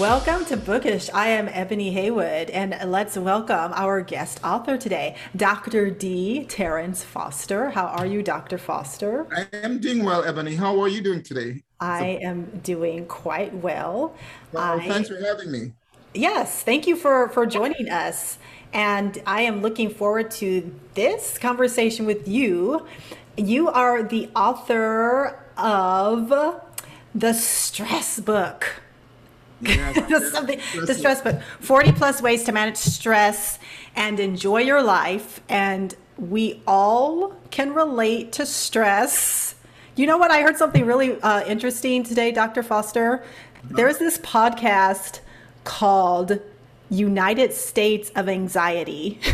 Welcome to Bookish. I am Ebony Haywood, and let's welcome our guest author today, Dr. D. Terrence Foster. How are you, Dr. Foster? I am doing well, Ebony. How are you doing today? I so, am doing quite well. well I, thanks for having me. Yes, thank you for for joining us. And I am looking forward to this conversation with you. You are the author of the Stress Book. Something the stress but 40 plus ways to manage stress and enjoy your life and we all can relate to stress you know what i heard something really uh, interesting today dr foster there's this podcast called united states of anxiety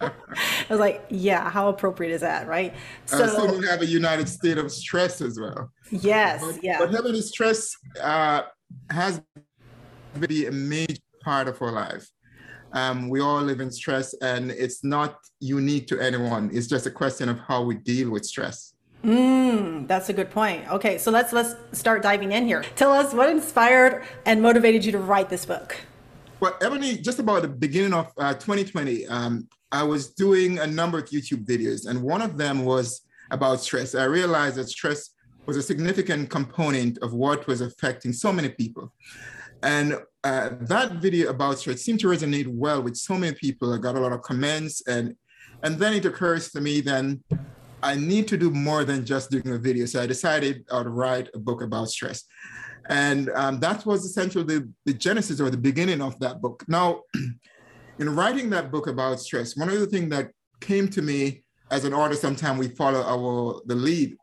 I was like, yeah, how appropriate is that, right? So, uh, so we have a United State of stress as well. Yes, but, yeah. But having stress uh, has to be a major part of our life. Um, we all live in stress, and it's not unique to anyone. It's just a question of how we deal with stress. Mm, that's a good point. Okay, so let's let's start diving in here. Tell us what inspired and motivated you to write this book. Well, Ebony, just about the beginning of uh, 2020, um, I was doing a number of YouTube videos, and one of them was about stress. I realized that stress was a significant component of what was affecting so many people. And uh, that video about stress seemed to resonate well with so many people. I got a lot of comments, and and then it occurs to me then I need to do more than just doing a video. So I decided I'd write a book about stress. And um, that was essentially the, the genesis or the beginning of that book. Now, in writing that book about stress, one of the things that came to me as an artist, sometimes we follow our the lead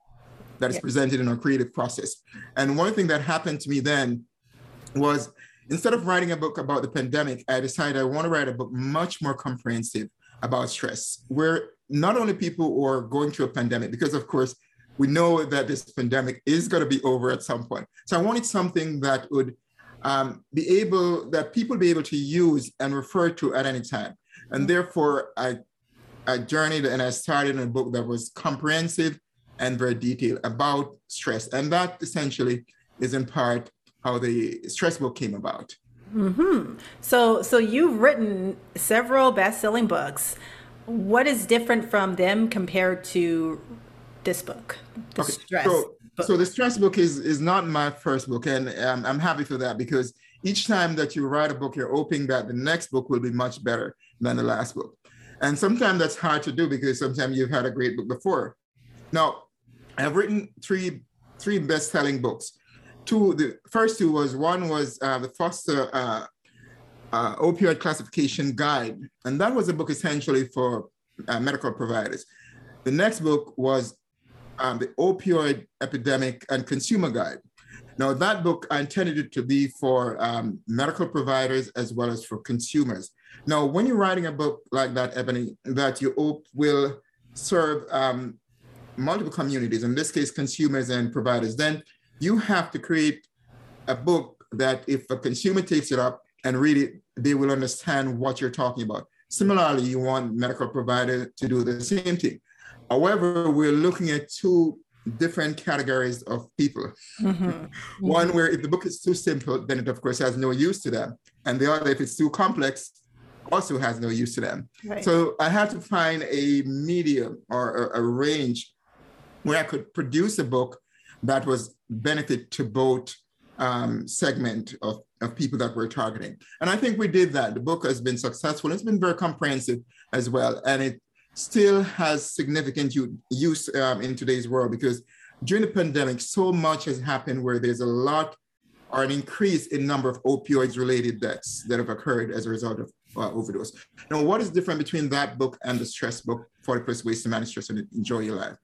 that is yeah. presented in our creative process. And one thing that happened to me then was instead of writing a book about the pandemic, I decided I want to write a book much more comprehensive about stress, where not only people who are going through a pandemic, because of course, we know that this pandemic is going to be over at some point. So I wanted something that would um, be able, that people be able to use and refer to at any time. And therefore, I, I journeyed and I started a book that was comprehensive and very detailed about stress. And that essentially is in part how the stress book came about. Mm-hmm. So, so you've written several best-selling books. What is different from them compared to this book, the okay. stress so, book? So the stress book is is not my first book, and um, I'm happy for that because each time that you write a book, you're hoping that the next book will be much better than the last book. And sometimes that's hard to do because sometimes you've had a great book before. Now, I've written three three best-selling books. Two, the first two was one was uh, the Foster uh, uh, opioid classification guide, and that was a book essentially for uh, medical providers. The next book was um, the opioid epidemic and consumer guide. Now, that book I intended it to be for um, medical providers as well as for consumers. Now, when you're writing a book like that, Ebony, that you hope will serve um, multiple communities, in this case, consumers and providers, then you have to create a book that if a consumer takes it up and read it, they will understand what you're talking about. Similarly, you want medical provider to do the same thing. However, we're looking at two different categories of people. Mm-hmm. One where if the book is too simple, then it of course has no use to them. And the other, if it's too complex, also has no use to them. Right. So I had to find a medium or a, a range where I could produce a book that was benefit to both um, segment of, of people that we're targeting. And I think we did that. The book has been successful. It's been very comprehensive as well. And it still has significant use um, in today's world because during the pandemic, so much has happened where there's a lot or an increase in number of opioids related deaths that have occurred as a result of uh, overdose. Now, what is different between that book and the stress book, 40 plus ways to manage stress and enjoy your life?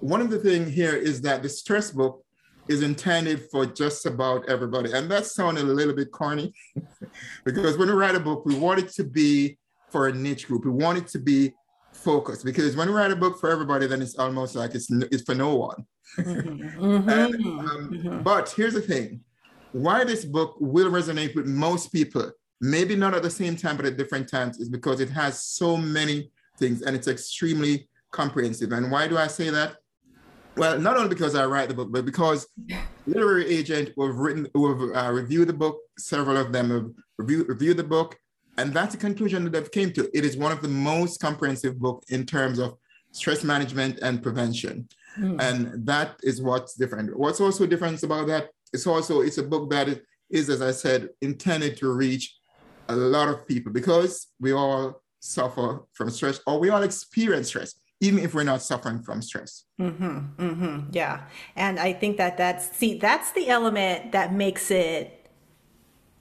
One of the things here is that the stress book is intended for just about everybody. And that sounded a little bit corny because when we write a book, we want it to be for a niche group. We want it to be focused because when we write a book for everybody, then it's almost like it's, it's for no one. Mm-hmm. mm-hmm. and, um, mm-hmm. But here's the thing why this book will resonate with most people, maybe not at the same time, but at different times, is because it has so many things and it's extremely comprehensive. And why do I say that? Well, not only because I write the book, but because literary agent who have written, who have uh, reviewed the book. Several of them have reviewed, reviewed the book, and that's the conclusion that they've came to. It is one of the most comprehensive book in terms of stress management and prevention, mm. and that is what's different. What's also different about that? It's also it's a book that is, as I said, intended to reach a lot of people because we all suffer from stress or we all experience stress even if we're not suffering from stress. Mm-hmm, mm-hmm, yeah. And I think that that's, see, that's the element that makes it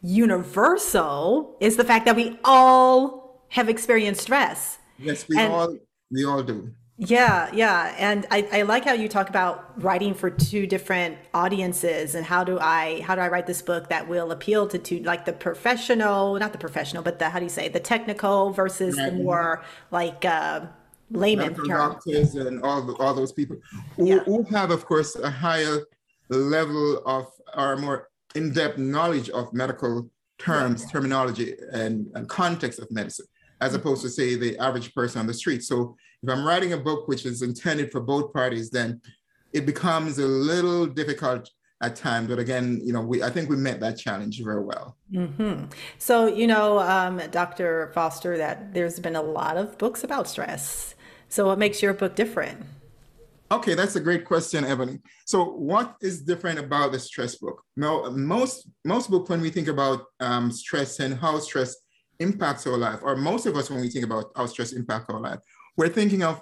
universal is the fact that we all have experienced stress. Yes, we and, all, we all do. Yeah, yeah. And I, I like how you talk about writing for two different audiences and how do I how do I write this book that will appeal to two like the professional, not the professional, but the how do you say the technical versus right. the more like uh layman doctors and all, all those people who, yeah. who have, of course, a higher level of or more in-depth knowledge of medical terms, yeah. terminology, and, and context of medicine, as mm-hmm. opposed to say the average person on the street. So if I'm writing a book which is intended for both parties, then it becomes a little difficult at times. But again, you know, we I think we met that challenge very well. Mm-hmm. So you know, um, Dr. Foster, that there's been a lot of books about stress so, what makes your book different? Okay, that's a great question, Ebony. So, what is different about the stress book? Now, most most books, when we think about um, stress and how stress impacts our life, or most of us, when we think about how stress impacts our life, we're thinking of,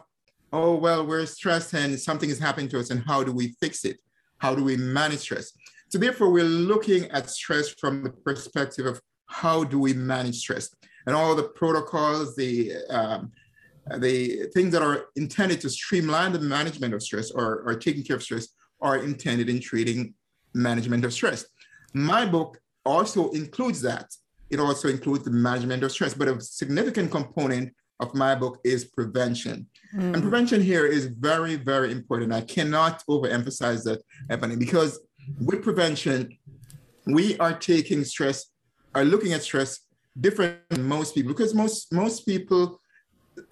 oh well, we're stressed and something is happening to us, and how do we fix it? How do we manage stress? So, therefore, we're looking at stress from the perspective of how do we manage stress and all the protocols, the um, the things that are intended to streamline the management of stress or, or taking care of stress are intended in treating management of stress. My book also includes that. It also includes the management of stress, but a significant component of my book is prevention. Mm. And prevention here is very, very important. I cannot overemphasize that, Ebony, because with prevention, we are taking stress, are looking at stress different than most people, because most, most people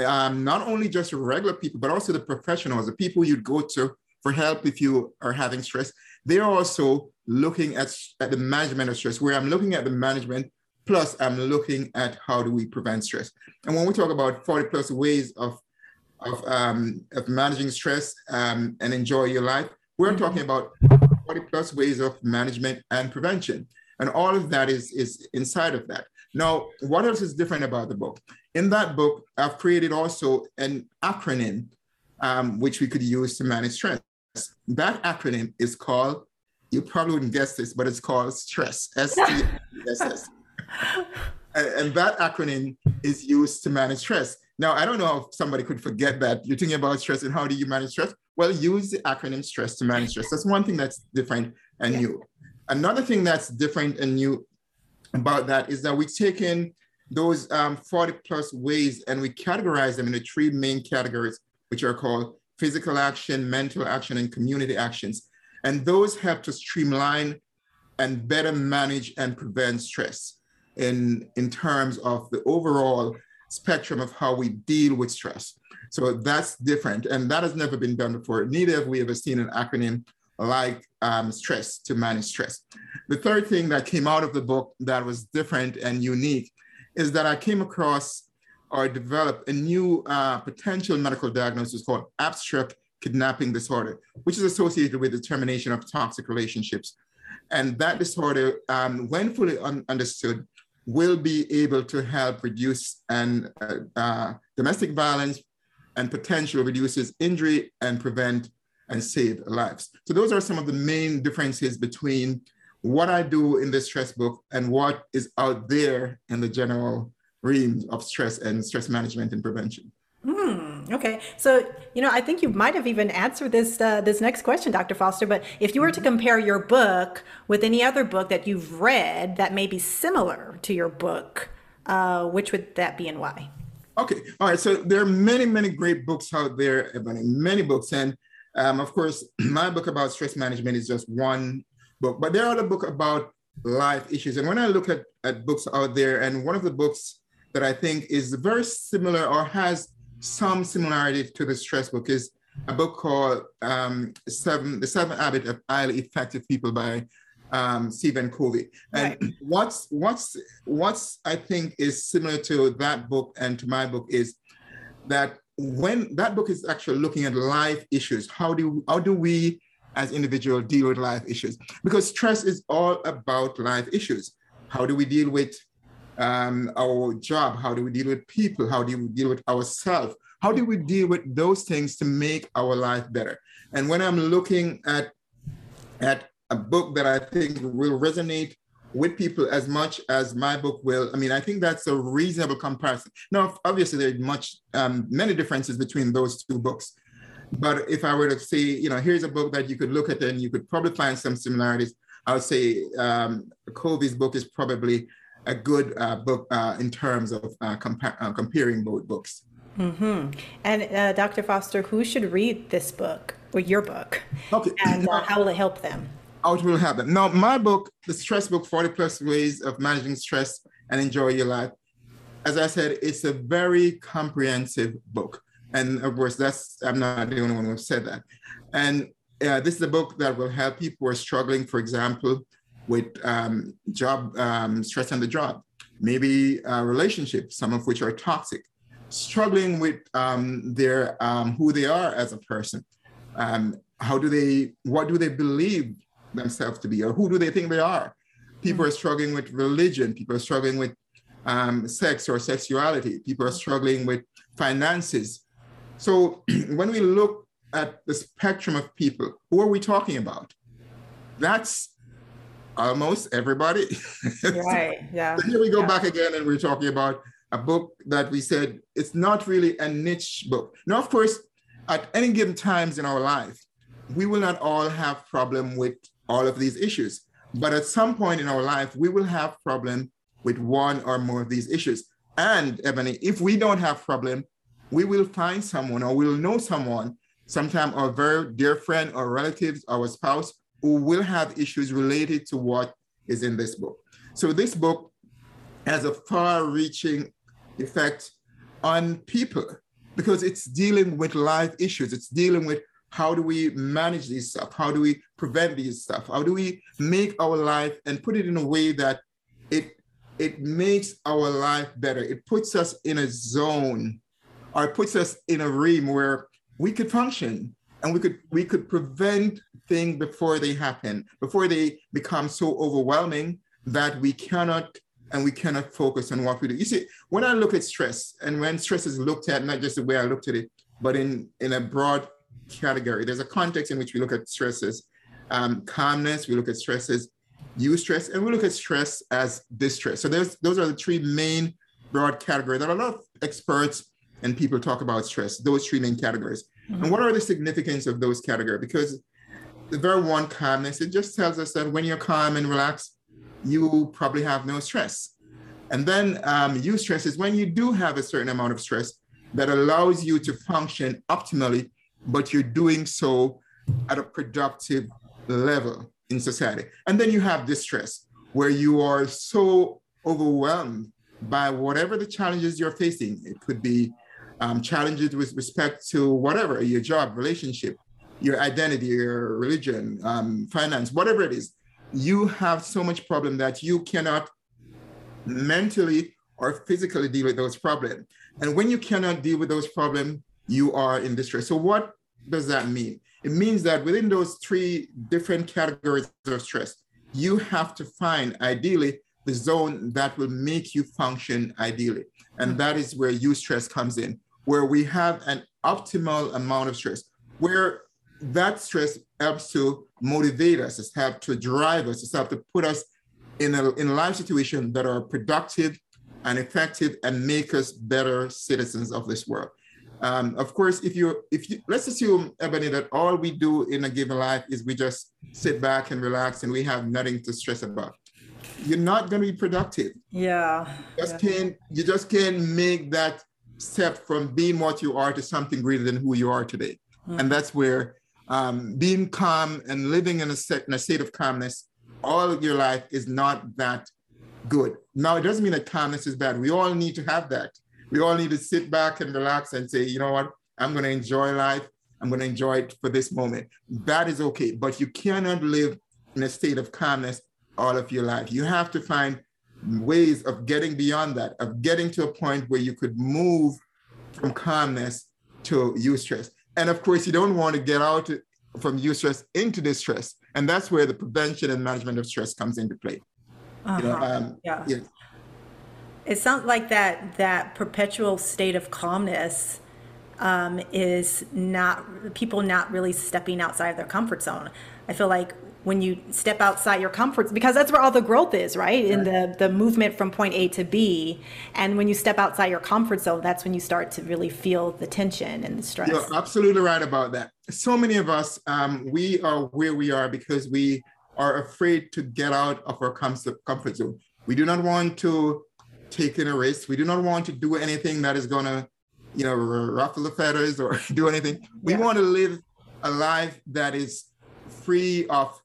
um, not only just regular people, but also the professionals, the people you'd go to for help if you are having stress. They're also looking at, at the management of stress, where I'm looking at the management, plus I'm looking at how do we prevent stress. And when we talk about 40 plus ways of, of, um, of managing stress um, and enjoy your life, we're mm-hmm. talking about 40 plus ways of management and prevention. And all of that is, is inside of that. Now, what else is different about the book? In that book, I've created also an acronym um, which we could use to manage stress. That acronym is called, you probably wouldn't guess this, but it's called STRESS, S-T-S-S. and that acronym is used to manage stress. Now, I don't know if somebody could forget that. You're thinking about stress and how do you manage stress? Well, use the acronym STRESS to manage stress. That's one thing that's different and yeah. new. Another thing that's different and new about that is that we've taken those um, 40 plus ways and we categorize them into three main categories, which are called physical action, mental action, and community actions. And those help to streamline and better manage and prevent stress in, in terms of the overall spectrum of how we deal with stress. So that's different. And that has never been done before. Neither have we ever seen an acronym like um, stress to manage stress. The third thing that came out of the book that was different and unique is that I came across or developed a new uh, potential medical diagnosis called abstract kidnapping disorder, which is associated with the termination of toxic relationships. And that disorder, um, when fully un understood, will be able to help reduce and uh, uh, domestic violence and potential reduces injury and prevent and save lives. So those are some of the main differences between what I do in the stress book and what is out there in the general realm of stress and stress management and prevention. Hmm. okay, so you know, I think you might have even answered this uh, this next question, Dr. Foster. But if you were to mm-hmm. compare your book with any other book that you've read that may be similar to your book, uh, which would that be and why? Okay, all right. So there are many, many great books out there, Ebony, many books, and um, of course, my book about stress management is just one book, but there are other books about life issues. And when I look at, at books out there, and one of the books that I think is very similar or has some similarity to the stress book is a book called um, Seven, The Seven Habits of Highly Effective People by um, Stephen Covey. And right. what's what's what's I think is similar to that book and to my book is that when that book is actually looking at life issues, how do how do we as individuals deal with life issues? Because stress is all about life issues. How do we deal with um, our job? How do we deal with people? How do we deal with ourselves? How do we deal with those things to make our life better? And when I'm looking at at a book that I think will resonate with people as much as my book will. I mean, I think that's a reasonable comparison. Now, obviously, there are much um, many differences between those two books. But if I were to say, you know, here's a book that you could look at and you could probably find some similarities, I would say um, Covey's book is probably a good uh, book uh, in terms of uh, compa- uh, comparing both books. Mm-hmm. And uh, Dr. Foster, who should read this book or your book? Okay. And uh, how will it help them? It will help them. Now, my book, the stress book, 40 plus ways of managing stress and enjoy your life. As I said, it's a very comprehensive book. And of course, that's, I'm not the only one who said that. And uh, this is a book that will help people who are struggling, for example, with um, job um, stress on the job, maybe relationships, some of which are toxic, struggling with um, their um, who they are as a person. Um, how do they? What do they believe themselves to be, or who do they think they are? People are struggling with religion. People are struggling with um, sex or sexuality. People are struggling with finances. So when we look at the spectrum of people, who are we talking about? That's almost everybody. Right. Yeah. so here we go yeah. back again, and we're talking about a book that we said it's not really a niche book. Now, of course, at any given times in our life, we will not all have problem with all of these issues. But at some point in our life, we will have problem with one or more of these issues. And Ebony, if we don't have problem, we will find someone or we'll know someone, sometime our very dear friend or relatives, our spouse, who will have issues related to what is in this book. So this book has a far-reaching effect on people because it's dealing with life issues. It's dealing with how do we manage these stuff? How do we prevent these stuff? How do we make our life and put it in a way that it it makes our life better? It puts us in a zone or it puts us in a realm where we could function and we could we could prevent things before they happen, before they become so overwhelming that we cannot and we cannot focus on what we do. You see, when I look at stress, and when stress is looked at, not just the way I looked at it, but in, in a broad category, there's a context in which we look at stresses. Um, calmness, we look at stresses, eustress, and we look at stress as distress. So there's, those are the three main broad categories that a lot of experts and people talk about stress, those three main categories. Mm-hmm. And what are the significance of those categories? Because the very one calmness, it just tells us that when you're calm and relaxed, you probably have no stress. And then um, eustress is when you do have a certain amount of stress that allows you to function optimally, but you're doing so at a productive level in society. And then you have distress, where you are so overwhelmed by whatever the challenges you're facing. It could be um, challenges with respect to whatever your job, relationship, your identity, your religion, um, finance, whatever it is you have so much problem that you cannot mentally or physically deal with those problems. And when you cannot deal with those problems, you are in distress. So what does that mean? It means that within those three different categories of stress, you have to find ideally the zone that will make you function ideally. And hmm. that is where eustress comes in, where we have an optimal amount of stress, where that stress helps to motivate us, it's helped to drive us, it's helped to put us in a in life situation that are productive and effective and make us better citizens of this world. Um, of course, if you if you let's assume, Ebony, that all we do in a given life is we just sit back and relax and we have nothing to stress about. You're not going to be productive. Yeah. You just yeah. can't you just can't make that step from being what you are to something greater than who you are today. Mm-hmm. And that's where um, being calm and living in a, set, in a state of calmness all of your life is not that good. Now, it doesn't mean that calmness is bad. We all need to have that. We all need to sit back and relax and say, you know what, I'm going to enjoy life. I'm going to enjoy it for this moment. That is okay. But you cannot live in a state of calmness all of your life. You have to find ways of getting beyond that, of getting to a point where you could move from calmness to eustress. And of course, you don't want to get out from eustress into distress. And that's where the prevention and management of stress comes into play. Uh-huh. You know, uh-huh. um, yeah. yeah. It sounds like that that perpetual state of calmness um, is not people not really stepping outside of their comfort zone. I feel like when you step outside your comfort because that's where all the growth is right? In the the movement from point a to b. And when you step outside your comfort zone that's when you start to really feel the tension and the stress. You're absolutely right about that. So many of us um, we are where we are because we are afraid to get out of our comfort zone. We do not want to take in a risk we do not want to do anything that is going to you know ruffle the feathers or do anything we yeah. want to live a life that is free of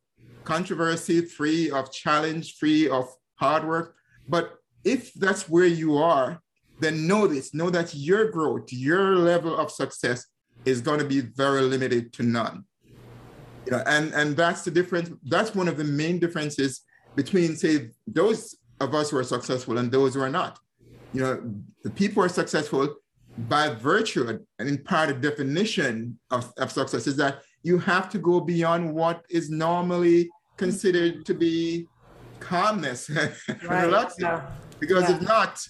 controversy, free of challenge, free of hard work. But if that's where you are, then know this, know that your growth, your level of success is going to be very limited to none. You know, and, and that's the difference. That's one of the main differences between, say, those of us who are successful and those who are not. You know, the people who are successful by virtue and in part of definition of, of success is that you have to go beyond what is normally considered to be calmness right. Yeah. Because yeah. if not,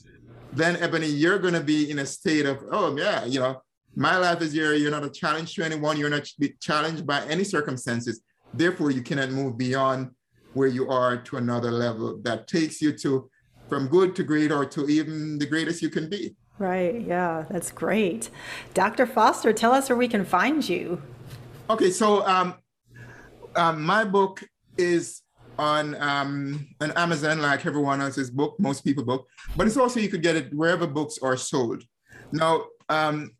then Ebony, you're going to be in a state of, oh, yeah, you know, my life is here. You're not a challenge to anyone. You're not challenged by any circumstances. Therefore, you cannot move beyond where you are to another level that takes you to from good to great or to even the greatest you can be. Right. Yeah, that's great. Dr. Foster, tell us where we can find you. Okay. So, um, um, my book is on um, on Amazon, like everyone else's book, most people book, but it's also you could get it wherever books are sold. Now, um,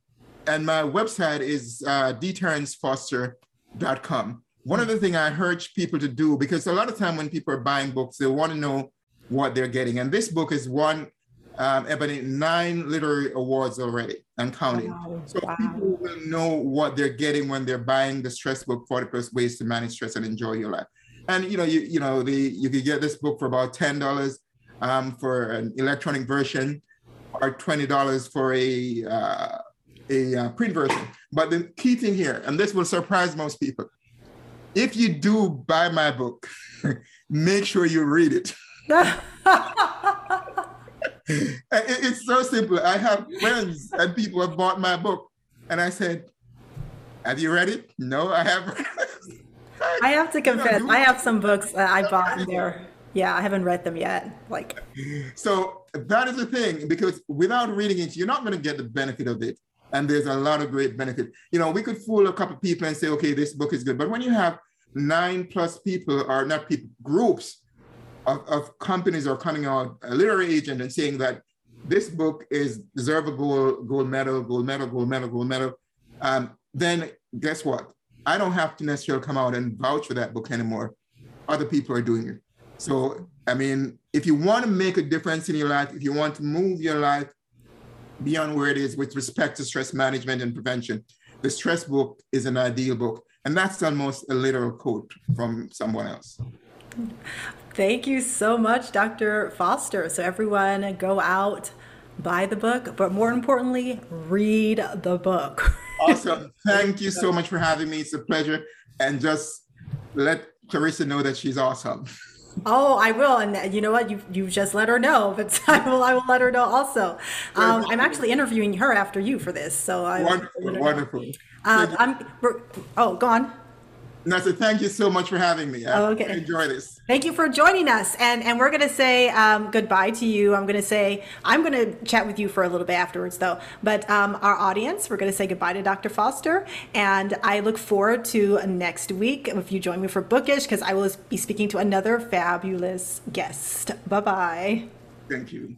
and my website is uh, dterrencefoster.com. One of the things I urge people to do, because a lot of time when people are buying books, they want to know what they're getting. And this book is won, um, Ebony, nine literary awards already and counting. Wow. So wow. people will know what they're getting when they're buying the stress book, 40 plus ways to manage stress and enjoy your life and you know you you know the you could get this book for about ten dollars um, for an electronic version or twenty dollars for a uh, a uh, print version. But the key thing here, and this will surprise most people, if you do buy my book, make sure you read it. it's so simple. I have friends and people have bought my book, and I said, "Have you read it?" No, I haven't. I have to confess, I have some books that I bought and they're yeah, I haven't read them yet. Like so that is the thing, because without reading it, you're not going to get the benefit of it. And there's a lot of great benefit. You know, we could fool a couple people and say, okay, this book is good. But when you have nine plus people, or not people, groups of, of companies are coming out, a literary agent, and saying that this book is deserve a gold, gold medal, gold medal, gold medal, gold medal, um, then guess what? I don't have to necessarily come out and vouch for that book anymore. Other people are doing it. So, I mean, if you want to make a difference in your life, if you want to move your life beyond where it is with respect to stress management and prevention, the stress book is an ideal book. And that's almost a literal quote from someone else. Thank you so much, Dr. Foster. So, everyone, go out, buy the book, but more importantly, read the book. awesome. Thank you so much for having me. It's a pleasure. And just let Clarissa know that she's awesome. Oh, I will, and you know what? You you just let her know, but I will I will let her know also. Um, I'm actually interviewing her after you for this, so I wonderful, wonderful. Uh, I'm. Oh, go on. And thank you so much for having me. I okay. enjoy this. Thank you for joining us. And and we're going to say um, goodbye to you. I'm going to say, I'm going to chat with you for a little bit afterwards, though. But um, our audience, we're going to say goodbye to Dr. Foster. And I look forward to next week if you join me for Bookish, because I will be speaking to another fabulous guest. Bye bye. Thank you.